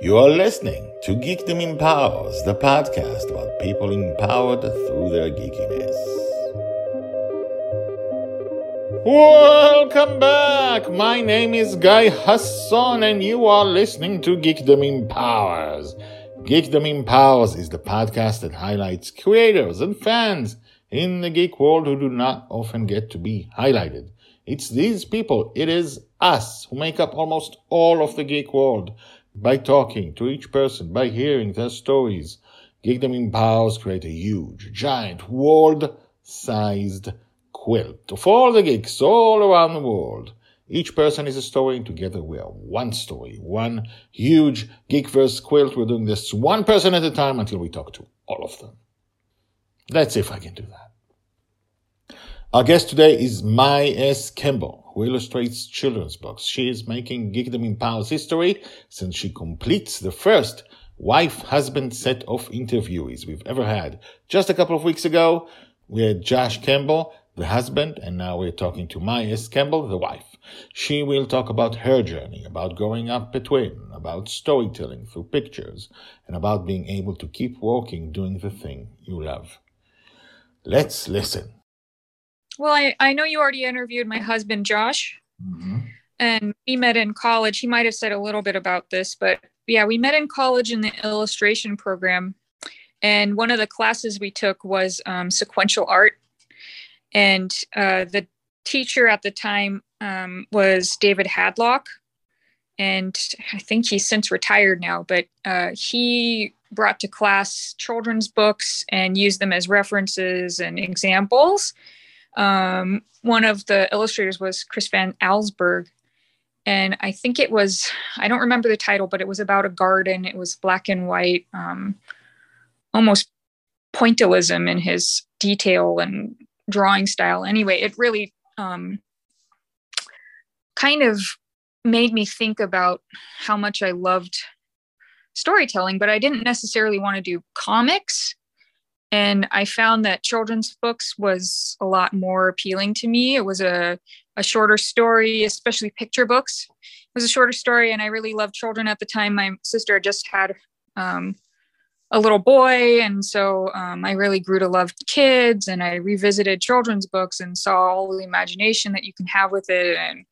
You are listening to Geekdom Empowers, the podcast about people empowered through their geekiness. Welcome back! My name is Guy Hassan, and you are listening to Geekdom Empowers. Geekdom Empowers is the podcast that highlights creators and fans in the geek world who do not often get to be highlighted. It's these people, it is us, who make up almost all of the geek world. By talking to each person, by hearing their stories, Geekdom Empowers create a huge, giant, world-sized quilt of all the geeks all around the world. Each person is a story, and together we are one story, one huge Geekverse quilt. We're doing this one person at a time until we talk to all of them. Let's see if I can do that. Our guest today is Mai S. Campbell, who illustrates children's books. She is making Geekdom Empowers history since she completes the first wife-husband set of interviewees we've ever had. Just a couple of weeks ago, we had Josh Campbell, the husband, and now we're talking to Mai S. Campbell, the wife. She will talk about her journey, about growing up a twin, about storytelling through pictures, and about being able to keep walking doing the thing you love. Let's listen. Well, I, I know you already interviewed my husband, Josh, Mm-hmm. and we met in college. He might have said a little bit about this, but yeah, we met in college in the illustration program. And one of the classes we took was um, sequential art. And uh, the teacher at the time um, was David Hadlock. And I think he's since retired now, but uh, he brought to class children's books and used them as references and examples. Um, one of the illustrators was Chris Van Allsburg. And I think it was, I don't remember the title, but it was about a garden. It was black and white, um, almost pointillism in his detail and drawing style. Anyway, it really um, kind of made me think about how much I loved storytelling, but I didn't necessarily want to do comics and i found that children's books was a lot more appealing to me. It was a, a shorter story especially picture books. It was a shorter story and i really loved children at the time. My sister just had um, a little boy and so um, i really grew to love kids and i revisited children's books and saw all the imagination that you can have with it and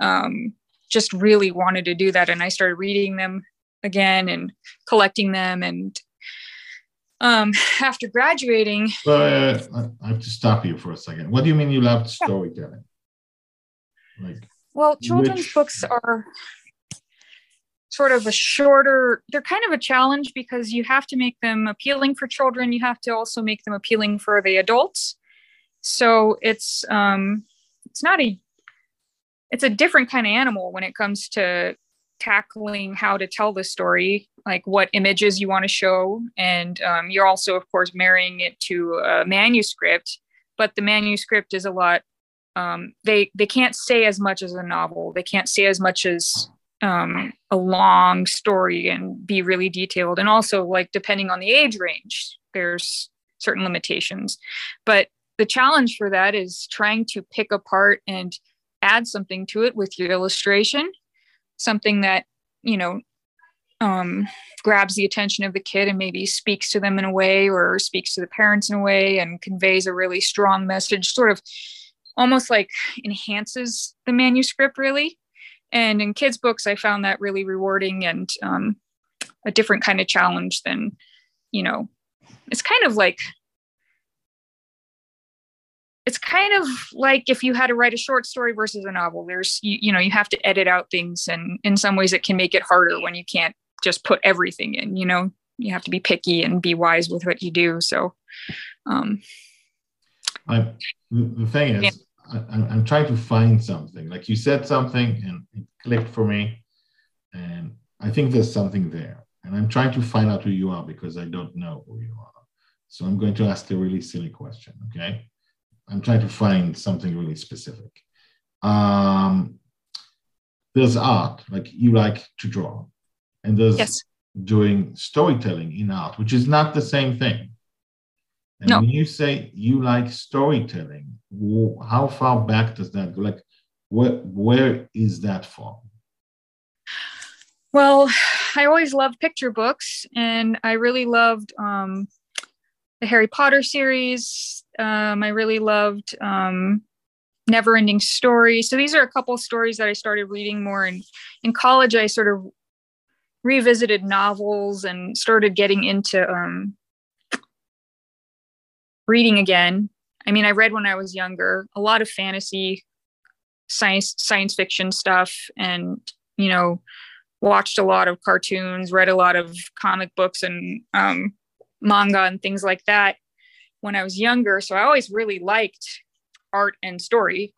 um, just really wanted to do that. And i started reading them again and collecting them and um, after graduating, So uh, I have to stop you for a second. What do you mean you loved storytelling? Like, well, children's Which- books are sort of a shorter, they're kind of a challenge because you have to make them appealing for children. You have to also make them appealing for the adults. So it's um it's not a it's a different kind of animal when it comes to tackling how to tell the story like what images you want to show and um, you're also of course marrying it to a manuscript but the manuscript is a lot um, they they can't say as much as a novel. They can't say as much as um, a long story and be really detailed. And also like depending on the age range there's certain limitations. But the challenge for that is trying to pick apart and add something to it with your illustration something that you know um, grabs the attention of the kid and maybe speaks to them in a way or speaks to the parents in a way and conveys a really strong message sort of almost like enhances the manuscript really. And in kids books i found that really rewarding and um, a different kind of challenge than you know it's kind of like it's kind of like if you had to write a short story versus a novel there's you, you know you have to edit out things and in some ways it can make it harder when you can't just put everything in you know you have to be picky and be wise with what you do so um I, the thing is, Yeah. I, I'm, I'm trying to find something. Like you said something and it clicked for me. And I think there's something there. And I'm trying to find out who you are because I don't know who you are. So I'm going to ask a really silly question. Okay. I'm trying to find something really specific. Um, there's art, like you like to draw, and there's yes doing storytelling in art, which is not the same thing. And No. when you say you like storytelling, how far back does that go? Like, where where is that from? Well, I always loved picture books, and I really loved um, the Harry Potter series. Um, I really loved um, Never Ending Story. So these are a couple stories that I started reading more. And in college, I sort of revisited novels and started getting into um, reading again. I mean, I read when I was younger, a lot of fantasy, science, science fiction stuff, and you know, watched a lot of cartoons, read a lot of comic books and um, manga and things like that when I was younger. So I always really liked art and story.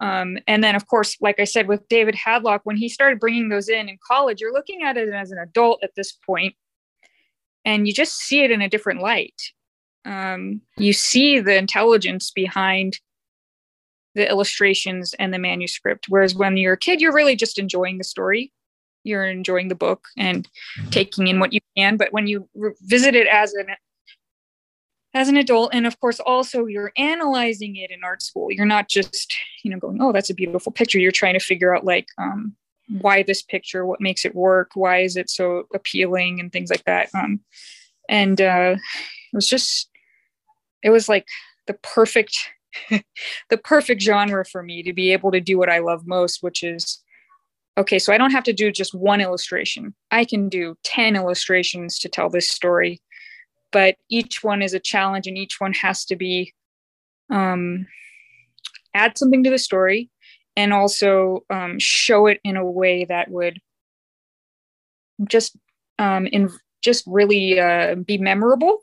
Um, and then, of course, like I said, with David Hadlock, when he started bringing those in in college, you're looking at it as an adult at this point, and you just see it in a different light. Um, you see the intelligence behind the illustrations and the manuscript. Whereas when you're a kid, you're really just enjoying the story you're enjoying the book and taking in what you can but when you re- visit it as an as an adult and of course also you're analyzing it in art school. You're not just you know going oh that's a beautiful picture. You're trying to figure out like um, why this picture what makes it work why is it so appealing and things like that. Um, and uh, it was just it was like the perfect the perfect genre for me to be able to do what i love most which is okay, so I don't have to do just one illustration. I can do 10 illustrations to tell this story, but each one is a challenge and each one has to be um, add something to the story and also um, show it in a way that would just um, in just really uh, be memorable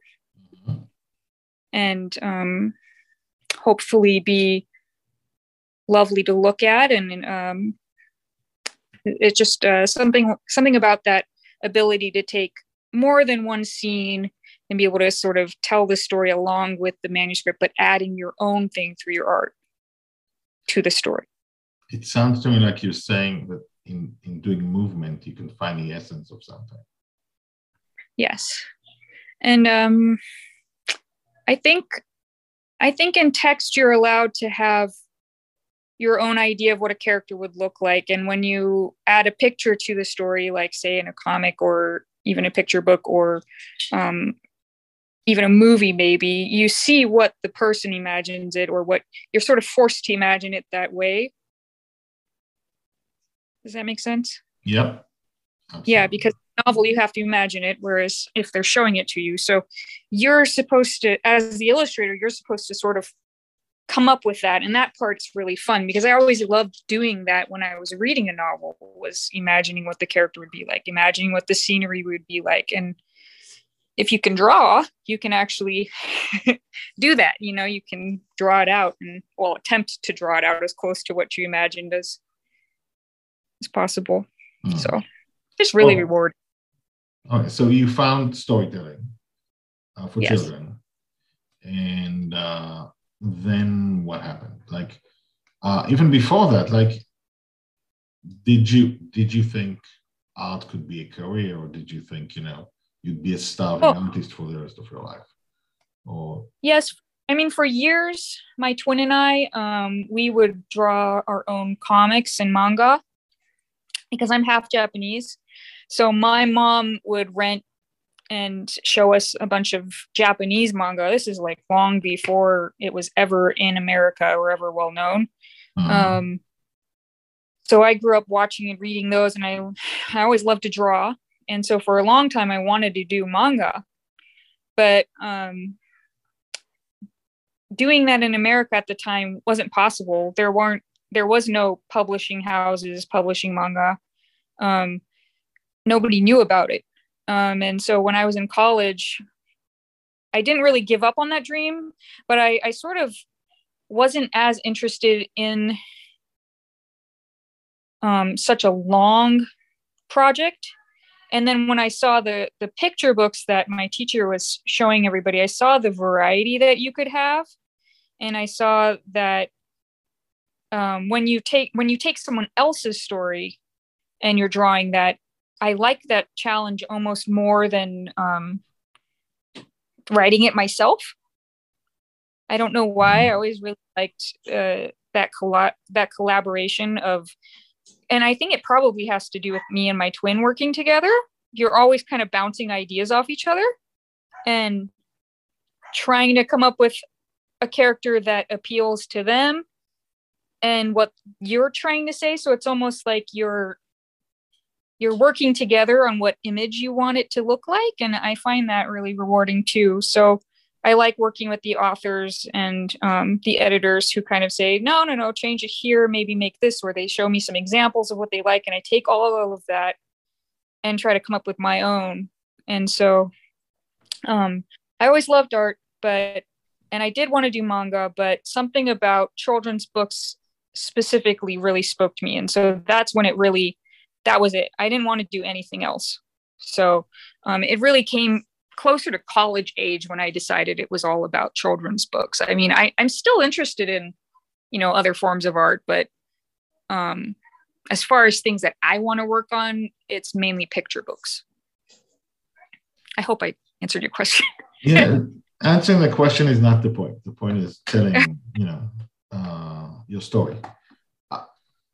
and um, hopefully be lovely to look at and um, it's just uh, something something about that ability to take more than one scene and be able to sort of tell the story along with the manuscript, but adding your own thing through your art to the story. It sounds to me like you're saying that in, in doing movement, you can find the essence of something. Yes. And um, I think I think in text you're allowed to have your own idea of what a character would look like. And when you add a picture to the story, like say in a comic or even a picture book or um, even a movie, maybe, you see what the person imagines it or what you're sort of forced to imagine it that way. Does that make sense? Yep. Absolutely. Yeah, because novel you have to imagine it whereas if they're showing it to you so you're supposed to as the illustrator you're supposed to sort of come up with that and that part's really fun because i always loved doing that when i was reading a novel was imagining what the character would be like imagining what the scenery would be like and if you can draw you can actually do that you know you can draw it out and well attempt to draw it out as close to what you imagined as as possible mm. so it's really oh. rewarding okay so you found storytelling uh, for yes. children and uh then what happened? Like uh, even before that, like did you did you think art could be a career, or did you think you know you'd be a starving oh. artist for the rest of your life? Or yes, I mean for years, my twin and I, um, we would draw our own comics and manga because I'm half Japanese. So my mom would rent and show us a bunch of Japanese manga. This is like long before it was ever in America or ever well known. Mm-hmm. Um, so I grew up watching and reading those, and I I always loved to draw. And so for a long time, I wanted to do manga, but um, doing that in America at the time wasn't possible. There weren't there was no publishing houses publishing manga. Um, nobody knew about it um, and so when I was in college, I didn't really give up on that dream, but I, I sort of wasn't as interested in um, such a long project. And then when I saw the the picture books that my teacher was showing everybody, I saw the variety that you could have, and I saw that um, when you take when you take someone else's story and you're drawing that I like that challenge almost more than um, writing it myself. I don't know why. I always really liked uh, that colla- that collaboration of and I think it probably has to do with me and my twin working together. You're always kind of bouncing ideas off each other and trying to come up with a character that appeals to them and what you're trying to say. So it's almost like you're you're working together on what image you want it to look like. And i find that really rewarding too. So i like working with the authors and um, the editors who kind of say no no no change it here maybe make this or they show me some examples of what they like and i take all of that and try to come up with my own. And so um, i always loved art but and i did want to do manga but something about children's books specifically really spoke to me. And so that's when it really that was it. I didn't want to do anything else. So um, it really came closer to college age when i decided it was all about children's books i mean I, i'm still interested in you know other forms of art but um, as far as things that i want to work on it's mainly picture books i hope i answered your question yeah answering the question is not the point the point is telling you know uh, your story. I,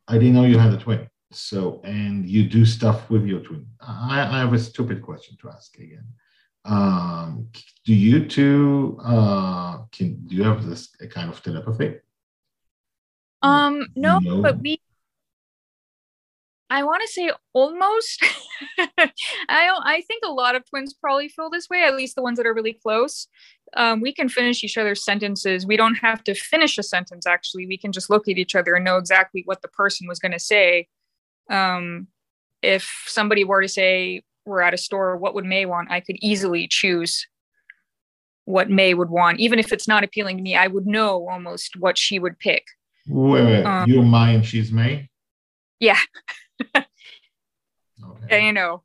I didn't know you had a twin. So, and you do stuff with your twin. I, I have a stupid question to ask again. Um, do you two uh, can do you have this a kind of telepathy? Um, no, no, but we I want to say almost. I I think a lot of twins probably feel this way, at least the ones that are really close. Um, we can finish each other's sentences. We don't have to finish a sentence. Actually, we can just look at each other and know exactly what the person was going to say. Um, if somebody were to say, "We're at a store. What would May want?" I could easily choose what May would want, even if it's not appealing to me. I would know almost what she would pick. Wait, wait. Um, you're May and she's May. Yeah. okay. You know,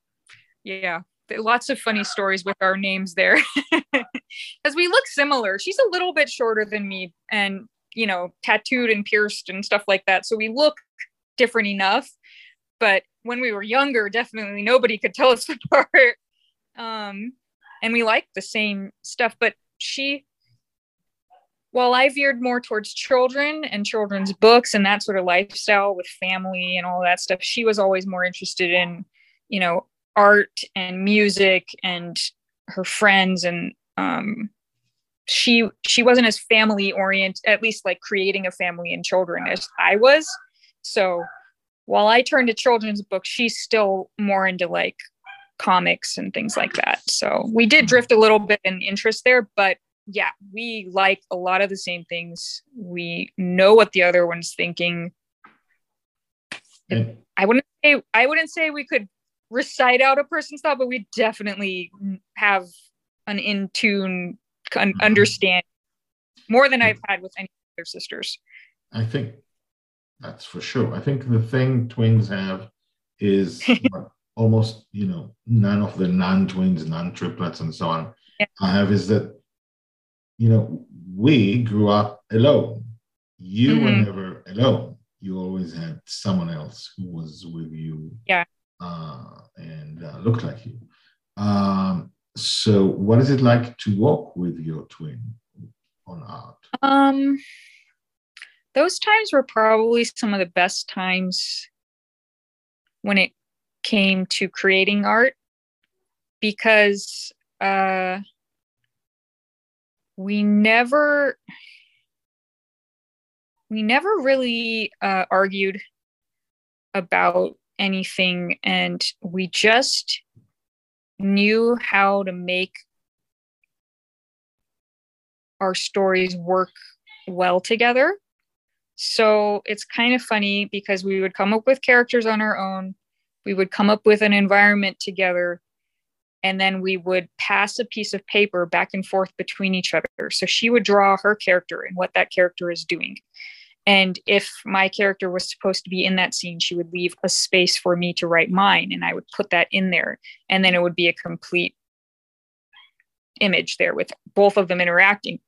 yeah, lots of funny stories with our names there because we look similar. She's a little bit shorter than me and, you know, tattooed and pierced and stuff like that. So we look different enough. But when we were younger, definitely nobody could tell us apart. Um, and we liked the same stuff. But she, while I veered more towards children and children's books and that sort of lifestyle with family and all that stuff, she was always more interested in, you know, art and music and her friends and um, she she wasn't as family oriented, at least like creating a family and children as I was. So while I turn to children's books, she's still more into like comics and things like that. So we did drift a little bit in interest there, but yeah, we like a lot of the same things. We know what the other one's thinking. I wouldn't say I wouldn't say we could recite out a person's thought, but we definitely have an in tune mm-hmm. understand more than I've had with any other sisters. I think that's for sure. I think the thing twins have is almost, you know, none of the non twins, non triplets, and so on yeah. I have is that you know, we grew up alone. You mm-hmm. were never alone. You always had someone else who was with you. Yeah. Uh, and uh, looked like you. Um, so, what is it like to walk with your twin on art? Um, those times were probably some of the best times when it came to creating art because uh, we never we never really uh, argued about anything and we just knew how to make our stories work well together so it's kind of funny because we would come up with characters on our own we would come up with an environment together and then we would pass a piece of paper back and forth between each other. So she would draw her character and what that character is doing. And if my character was supposed to be in that scene, she would leave a space for me to write mine, and I would put that in there. And then it would be a complete image there with both of them interacting.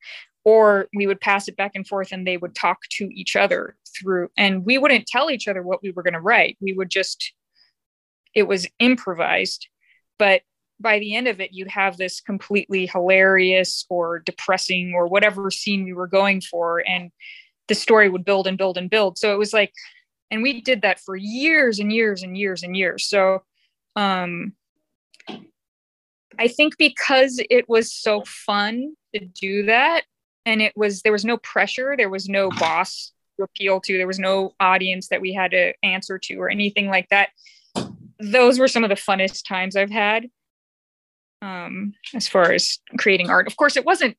Or we would pass it back and forth, and they would talk to each other through, and we wouldn't tell each other what we were going to write. We would just, it was improvised. But by the end of it, you'd have this completely hilarious or depressing or whatever scene we were going for. And the story would build and build and build. So it was like and we did that for years and years and years and years so um i think because it was so fun to do that and it was there was no pressure there was no boss to appeal to there was no audience that we had to answer to or anything like that. Those were some of the funnest times i've had um as far as creating art. Of course it wasn't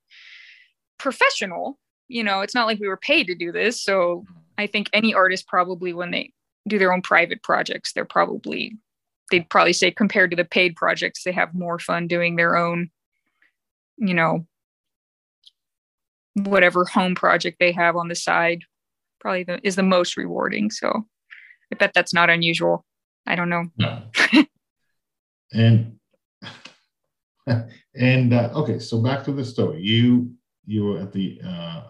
professional you know it's not like we were paid to do this so i think any artist probably when they do their own private projects they're probably they'd probably say compared to the paid projects they have more fun doing their own you know whatever home project they have on the side probably the, is the most rewarding. So i bet that's not unusual. I don't know. No. and and uh, okay so back to the story. You you were at the uh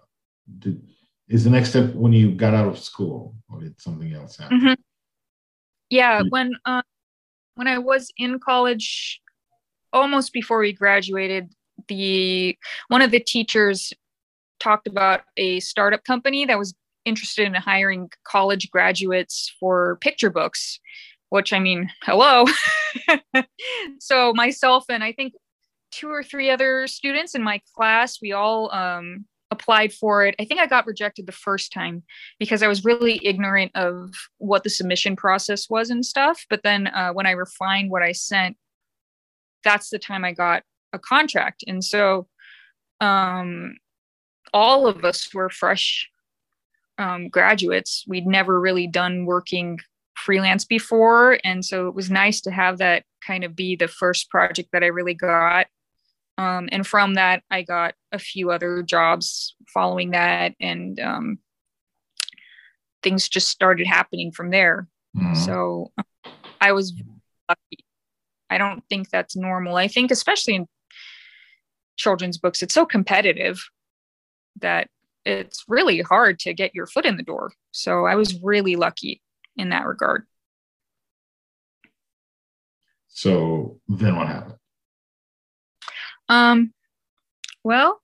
did is the next step when you got out of school or did something else happen? Mm-hmm. yeah when uh, when i was in college almost before we graduated the one of the teachers talked about a startup company that was interested in hiring college graduates for picture books which i mean hello so myself and i think two or three other students in my class we all um, applied for it. I think I got rejected the first time because I was really ignorant of what the submission process was and stuff. But then uh, when I refined what I sent, that's the time I got a contract. And so um, all of us were fresh um, graduates. We'd never really done working freelance before. And so it was nice to have that kind of be the first project that I really got um, and from that, I got a few other jobs following that, and um, things just started happening from there. Mm-hmm. So I was lucky. I don't think that's normal. I think, especially in children's books, it's so competitive that it's really hard to get your foot in the door. So I was really lucky in that regard. So then what happened? Um, well,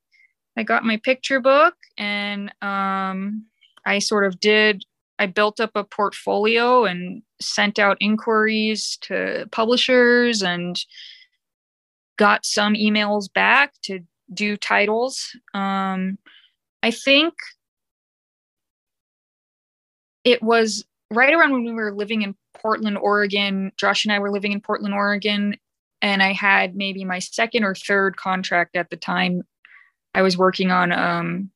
I got my picture book and um, I sort of did, I built up a portfolio and sent out inquiries to publishers and got some emails back to do titles. Um, I think it was right around when we were living in Portland, Oregon. Josh and I were living in Portland, Oregon, and I had maybe my second or third contract at the time. I was working on um,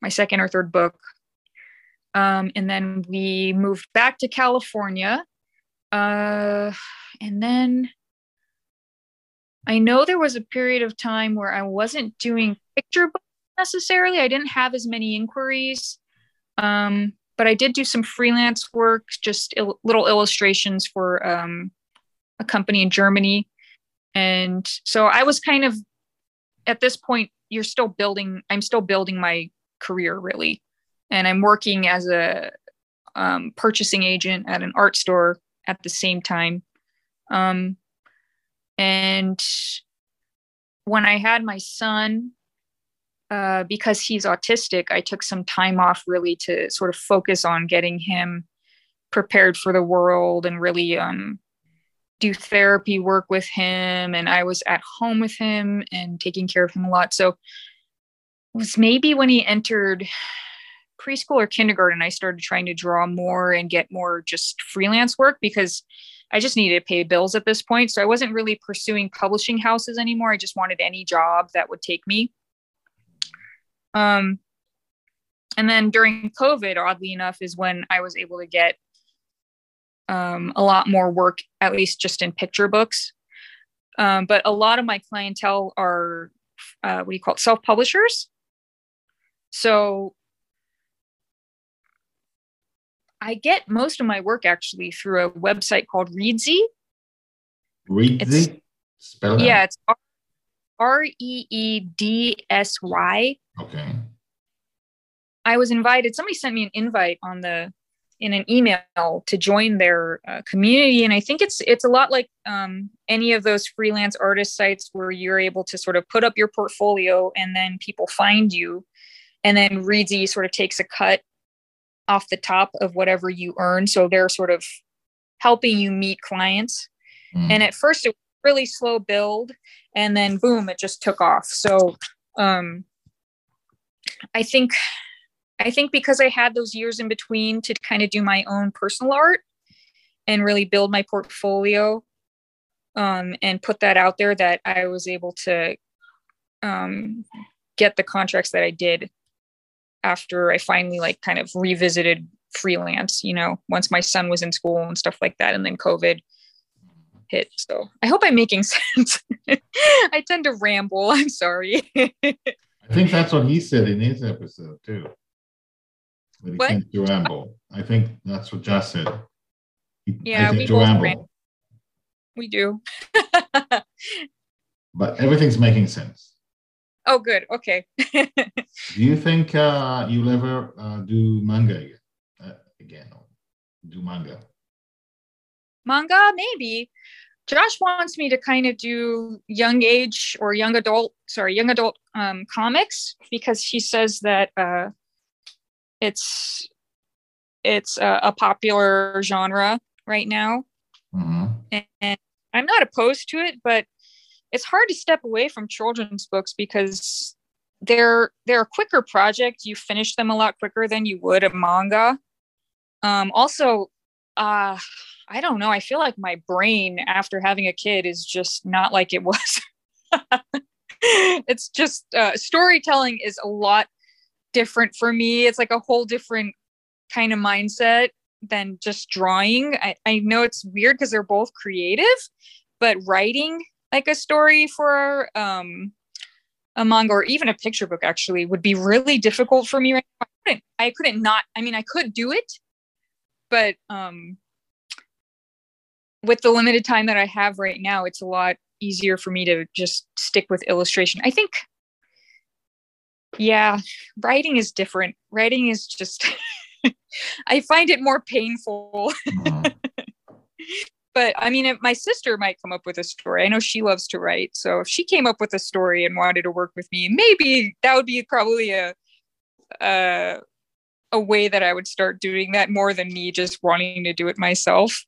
my second or third book. Um, and then we moved back to California. Uh, and then I know there was a period of time where I wasn't doing picture books necessarily. I didn't have as many inquiries. Um, but I did do some freelance work, just il- little illustrations for um, a company in Germany. And so I was kind of at this point, you're still building, I'm still building my career really. And I'm working as a um, purchasing agent at an art store at the same time. Um, and when I had my son, uh, because he's autistic, I took some time off really to sort of focus on getting him prepared for the world and really um, do therapy work with him and I was at home with him and taking care of him a lot. So it was maybe when he entered preschool or kindergarten, I started trying to draw more and get more just freelance work because I just needed to pay bills at this point. So I wasn't really pursuing publishing houses anymore. I just wanted any job that would take me. Um, and then during COVID, oddly enough, is when I was able to get um, a lot more work, at least just in picture books. Um, but a lot of my clientele are uh, what do you call it, self publishers. So I get most of my work actually through a website called Reedsy. Reedsy? Spell Yeah, it's R E E D S Y. Okay. I was invited, somebody sent me an invite on the in an email to join their uh, community and i think it's it's a lot like um, any of those freelance artist sites where you're able to sort of put up your portfolio and then people find you and then reedsy sort of takes a cut off the top of whatever you earn. So they're sort of helping you meet clients. Mm. And at first, it was really slow build, and then boom, it just took off. So um, I think I think because I had those years in between to kind of do my own personal art and really build my portfolio um, and put that out there, that I was able to um, get the contracts that I did after I finally like kind of revisited freelance, you know, once my son was in school and stuff like that. And then COVID hit. So I hope I'm making sense. I tend to ramble. I'm sorry. I think that's what he said in his episode too. That he what? tends to ramble. I think that's what Josh said. He, yeah, we both ramble. ramble. We do. but everything's making sense. Oh, good. Okay. do you think uh, you'll ever uh, do manga again? Uh, again, do manga? Manga, maybe. Josh wants me to kind of do young age or young adult, sorry, young adult um, comics because he says that uh, it's it's a, a, popular genre right now, mm-hmm. and, and I'm not opposed to it, but it's hard to step away from children's books because they're they're a quicker project. You finish them a lot quicker than you would a manga. Um, also, uh, I don't know. I feel like my brain after having a kid is just not like it was. it's just uh, storytelling is a lot different for me. It's like a whole different kind of mindset than just drawing. I, I know it's weird because they're both creative, but writing like a story for um, a manga or even a picture book actually would be really difficult for me right now. I couldn't, I couldn't not, I mean, I could do it, but um, with the limited time that I have right now, it's a lot easier for me to just stick with illustration. I think, yeah, writing is different. Writing is just, I find it more painful. But I mean, my sister might come up with a story. I know she loves to write. So if she came up with a story and wanted to work with me, maybe that would be probably a, a, a way that I would start doing that more than me just wanting to do it myself.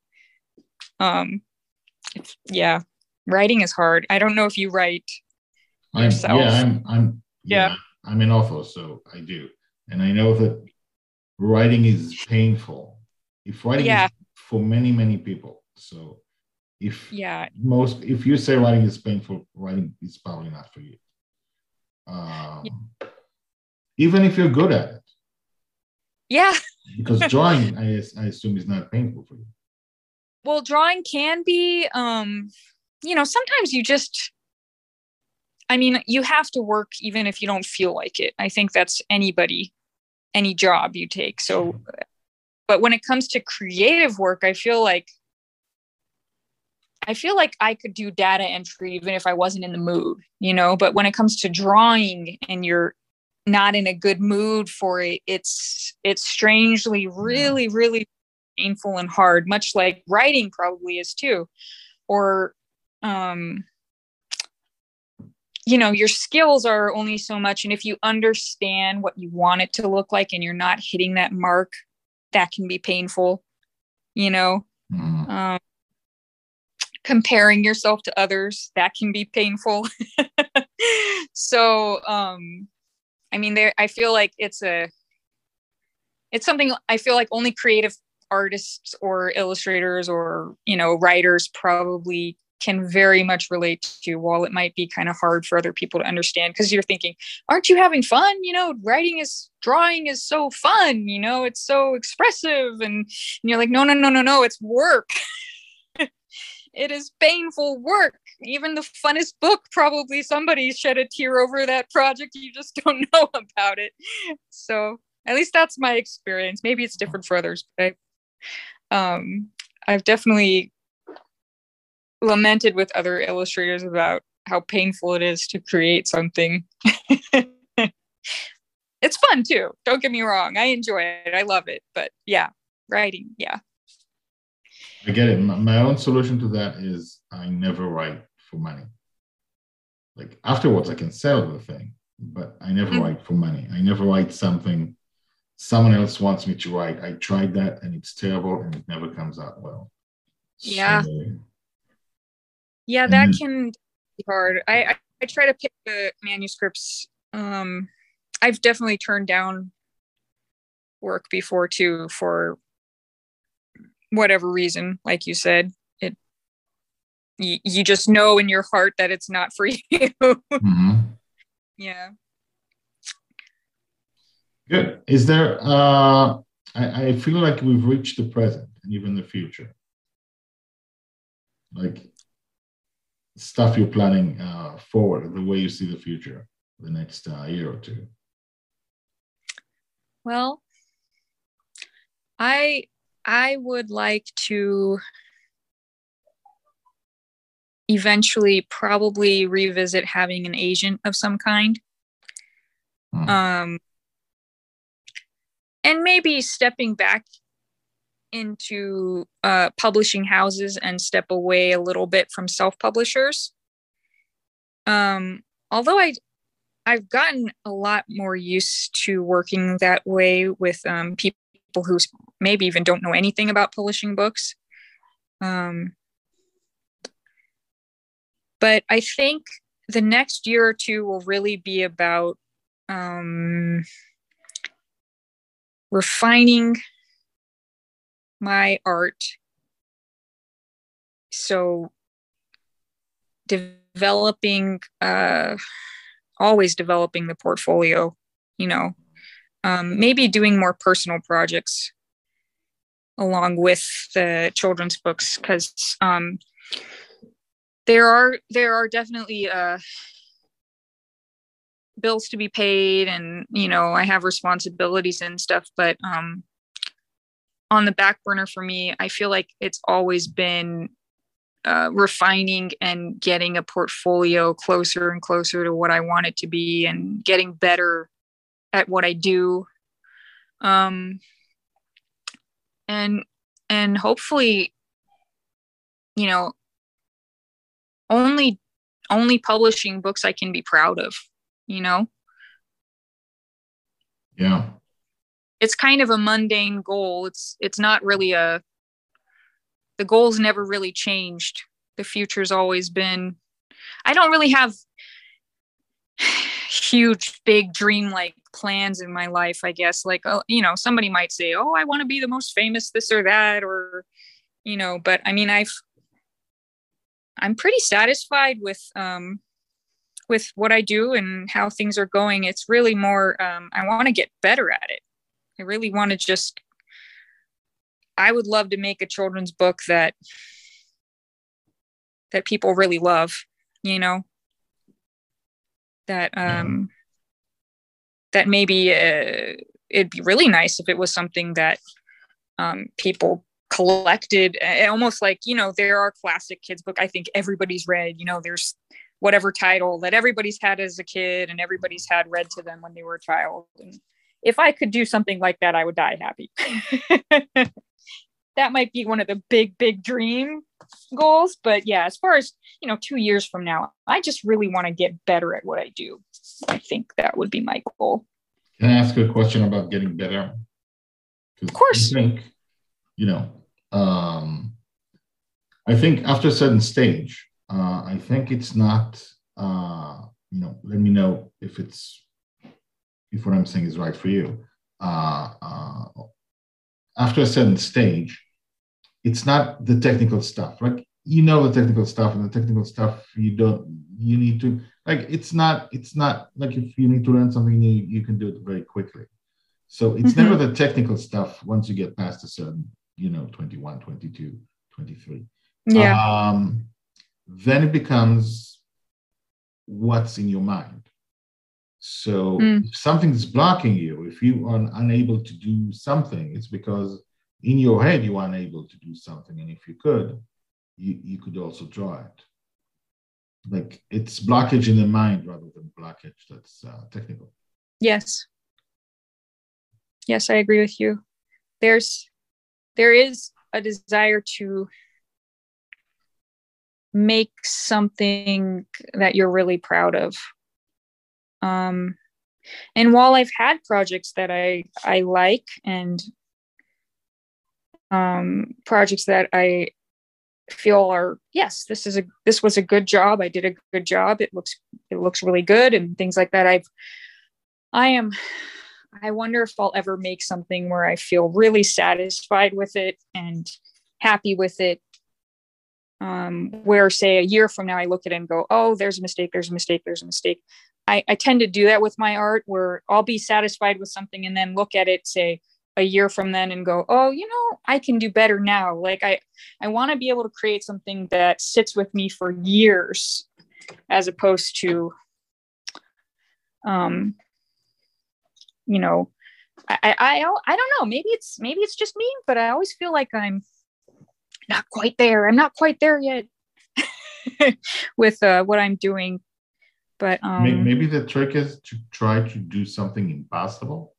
Um, yeah, writing is hard. I don't know if you write I'm, yourself. Yeah, I'm, I'm, yeah, yeah, I'm an author, so I do. And I know that writing is painful. If writing yeah. is for many, many people, so if yeah, most if you say writing is painful, writing is probably not for you. Um, yeah. Even if you're good at it. Yeah. because drawing, I, I assume, is not painful for you. Well, drawing can be, um, you know, sometimes you just, I mean, you have to work even if you don't feel like it. I think that's anybody, any job you take. So, but when it comes to creative work, I feel like I feel like I could do data entry even if I wasn't in the mood, you know, but when it comes to drawing and you're not in a good mood for it, it's it's strangely really really painful and hard, much like writing probably is too. Or um you know, your skills are only so much and if you understand what you want it to look like and you're not hitting that mark, that can be painful, you know. Mm. Um comparing yourself to others that can be painful so um i mean there i feel like it's a it's something i feel like only creative artists or illustrators or you know writers probably can very much relate to while it might be kind of hard for other people to understand because you're thinking aren't you having fun you know writing is drawing is so fun you know it's so expressive and, and you're like no no no no no it's work it is painful work. Even the funnest book, probably somebody shed a tear over that project. You just don't know about it. So at least that's my experience. Maybe it's different for others, but I, um, I've definitely lamented with other illustrators about how painful it is to create something. it's fun too. Don't get me wrong. I enjoy it. I love it. But yeah, writing, yeah. I get it. My, own solution to that is I never write for money. Like afterwards, I can sell the thing, but I never mm-hmm. write for money. I never write something someone else wants me to write. I tried that and it's terrible and it never comes out well. Yeah. So, yeah, that then, can be hard. I, I, I try to pick the manuscripts. Um, I've definitely turned down work before too for whatever reason, like you said. It you, you just know in your heart that it's not for you. mm-hmm. Yeah. Good. Is there, uh, I, I feel like we've reached the present and even the future. Like stuff you're planning uh, forward, the way you see the future, the next uh, year or two. Well, I I would like to eventually probably revisit having an agent of some kind. Hmm. Um, and maybe stepping back into uh, publishing houses and step away a little bit from self publishers. Um, although I, I've gotten a lot more used to working that way with um, people who maybe even don't know anything about publishing books. Um, but I think the next year or two will really be about um, refining my art. So developing, uh, always developing the portfolio, you know, um, maybe doing more personal projects along with the children's books because um, there are there are definitely uh, bills to be paid and you know i have responsibilities and stuff but um on the back burner for me i feel like it's always been uh, refining and getting a portfolio closer and closer to what i want it to be and getting better at what i do. Um and and hopefully you know only only publishing books i can be proud of you know? Yeah. It's kind of a mundane goal. It's it's not really a the goal's never really changed. The future's always been I don't really have huge big dream like plans in my life i guess like oh you know somebody might say oh i want to be the most famous this or that or you know but i mean i've i'm pretty satisfied with um with what I do and how things are going. It's really more, um, I want to get better at it. I really want to just, I would love to make a children's book that, that people really love, you know, that, um, that maybe uh, it'd be really nice if it was something that um, people collected almost like you know there are classic kids book i think everybody's read you know there's whatever title that everybody's had as a kid and everybody's had read to them when they were a child. And if I could do something like that, I would die happy. that might be one of the big, big dream goals. But yeah, as far as, you know, two years from now, I just really want to get better at what I do. I think that would be my goal. Can I ask you a question about getting better? Of course. I think, you know, um, I think after a certain stage, uh, I think it's not, uh, you know, let me know if it's, if what I'm saying is right for you. Uh, uh, after a certain stage, it's not the technical stuff. Like you know the technical stuff, and the technical stuff you don't. You need to like. It's not. It's not like if you need to learn something new, you can do it very quickly. So it's mm-hmm. never the technical stuff once you get past a certain, you know, 21, 22, 23. Yeah. Um, then it becomes what's in your mind. So mm. if something's blocking you, if you are unable to do something, it's because in your head you are unable to do something. And if you could, you, you could also draw it. Like it's blockage in the mind rather than blockage that's uh, technical. Yes. Yes, I agree with you. There's there is a desire to make something that you're really proud of. Um, and while I've had projects that I I like and um, projects that I feel are yes this is a this was a good job. I did a good job. It looks it looks really good and things like that. I've I am I wonder if I'll ever make something where I feel really satisfied with it and happy with it um, where say a year from now I look at it and go, oh, there's a mistake, there's a mistake, there's a mistake. I, I tend to do that with my art where I'll be satisfied with something and then look at it, say a year from then and go, oh, you know, I can do better now. Like I, I want to be able to create something that sits with me for years as opposed to, um, you know, I, I, I, don't know, maybe it's, maybe it's just me, but I always feel like I'm, not quite there. I'm not quite there yet with uh, what I'm doing. But um, maybe the trick is to try to do something impossible,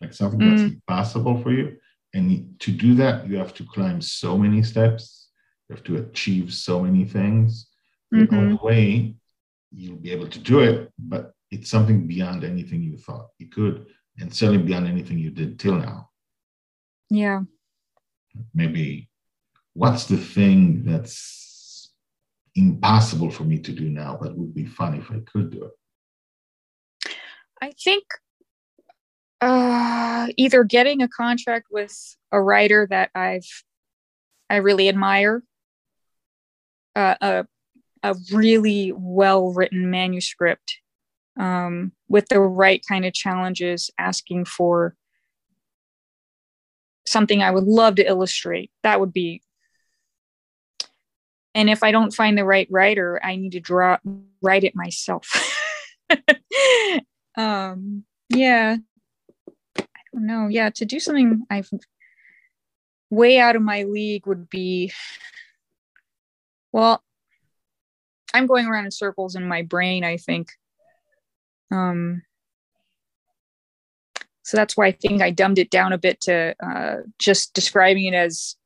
like something mm. that's impossible for you. And to do that, you have to climb so many steps. You have to achieve so many things. Mm-hmm. On the way, you'll be able to do it, but it's something beyond anything you thought you could, and certainly beyond anything you did till now. Yeah. Maybe what's the thing that's impossible for me to do now, but would be fun if I could do it? I think uh, either getting a contract with a writer that I've I really admire, uh, a a really well written manuscript um, with the right kind of challenges, asking for something I would love to illustrate. That would be and if i don't find the right writer i need to draw write it myself. Um yeah. I don't know. Yeah to do something i've way out of my league would be well i'm going around in circles in my brain i think. Um so that's why i think i dumbed it down a bit to uh, just describing it as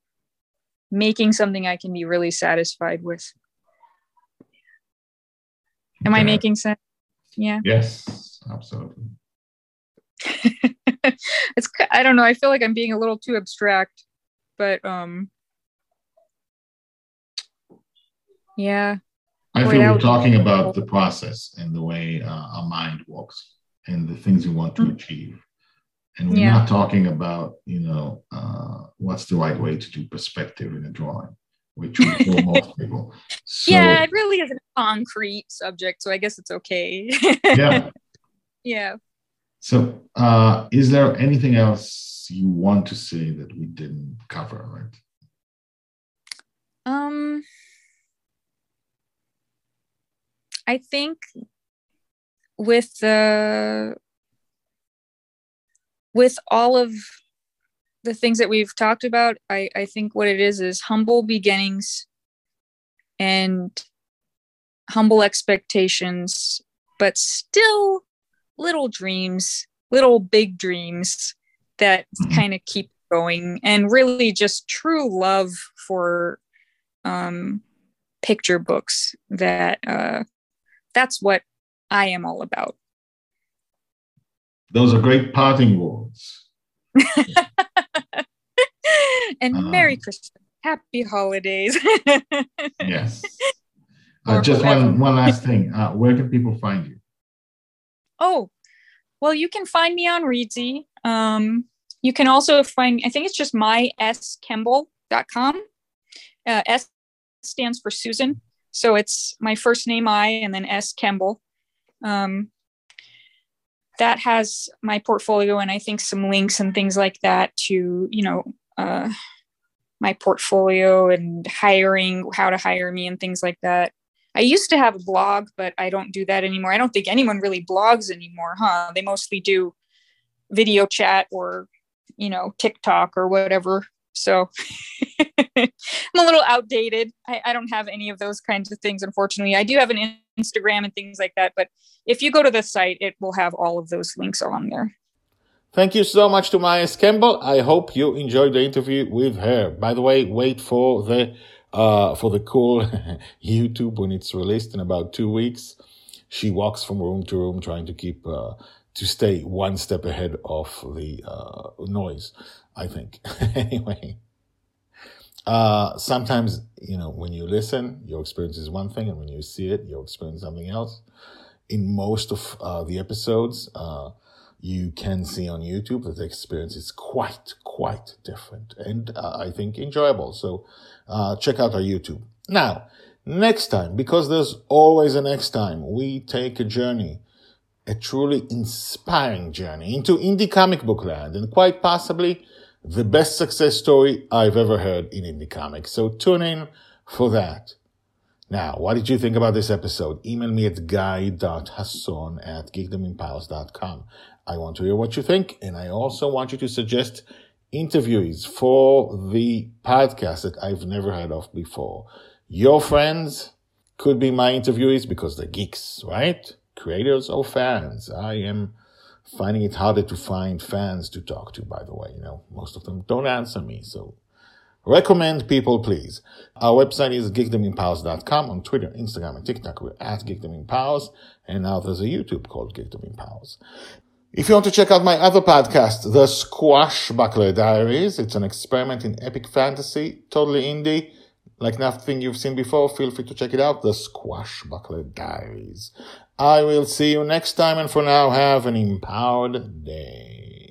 making something I can be really satisfied with. Am I making sense? Yeah. Yes, absolutely. it's I don't know. I feel like I'm being a little too abstract, but um yeah. I Boy, feel we're talking about the process and the way uh, our mind works and the things we want to mm-hmm. achieve and we're yeah. not talking about you know uh, what's the right way to do perspective in a drawing which we for most people. So, yeah it really is a concrete subject so i guess it's okay. Yeah. Yeah. So uh, is there anything else you want to say that we didn't cover right? Um i think with the with all of the things that we've talked about, I, I think what it is is humble beginnings and humble expectations, but still little dreams, little big dreams that mm-hmm. kind of keep going, and really just true love for um, picture books. That uh, that's what I am all about. Those are great parting words. and um, Merry Christmas. Happy holidays. yes. Uh, just one, one last thing. Uh, where can people find you? Oh, well, you can find me on Reedsy. Um, you can also find, I think it's just maiskemble.com. Uh, S stands for Susan. So it's my first name, I, and then S Kemble. Um, that has my portfolio and I think some links and things like that to, you know, uh, my portfolio and hiring, how to hire me and things like that. I used to have a blog, but I don't do that anymore. I don't think anyone really blogs anymore, huh? They mostly do video chat or, you know, TikTok or whatever. So I'm a little outdated. I, I, don't have any of those kinds of things, unfortunately. I do have an Instagram and things like that, but if you go to the site, it will have all of those links on there. Thank you so much to Mai Kemble. I hope you enjoyed the interview with her. By the way, wait for the uh, for the cool YouTube when it's released in about two weeks. She walks from room to room trying to keep uh, to stay one step ahead of the uh, noise, I think. anyway. Uh, sometimes, you know, when you listen, your experience is one thing, and when you see it, you'll experience something else. In most of uh, the episodes, uh, you can see on YouTube that the experience is quite, quite different and uh, I think enjoyable. So uh, check out our YouTube. Now, next time, because there's always a next time, we take a journey, a truly inspiring journey into indie comic book land and quite possibly the best success story I've ever heard in indie comics. So tune in for that. Now, what did you think about this episode? Email me at guy.hasson at geekdomempowers.com. I want to hear what you think, and I also want you to suggest interviewees for the podcast that I've never heard of before. Your friends could be my interviewees because they're geeks, right? Creators or fans. I am finding it harder to find fans to talk to, by the way. You know, most of them don't answer me, so recommend people, please. Our website is geekdomempowers.com. On Twitter, Instagram, and TikTok, we're at geekdomempowers. And now there's a YouTube called Geekdomempowers. If you want to check out my other podcast, The Squashbuckler Diaries, it's an experiment in epic fantasy, totally indie, like nothing you've seen before, feel free to check it out, The Squashbuckler Diaries. I will see you next time, and for now, have an empowered day.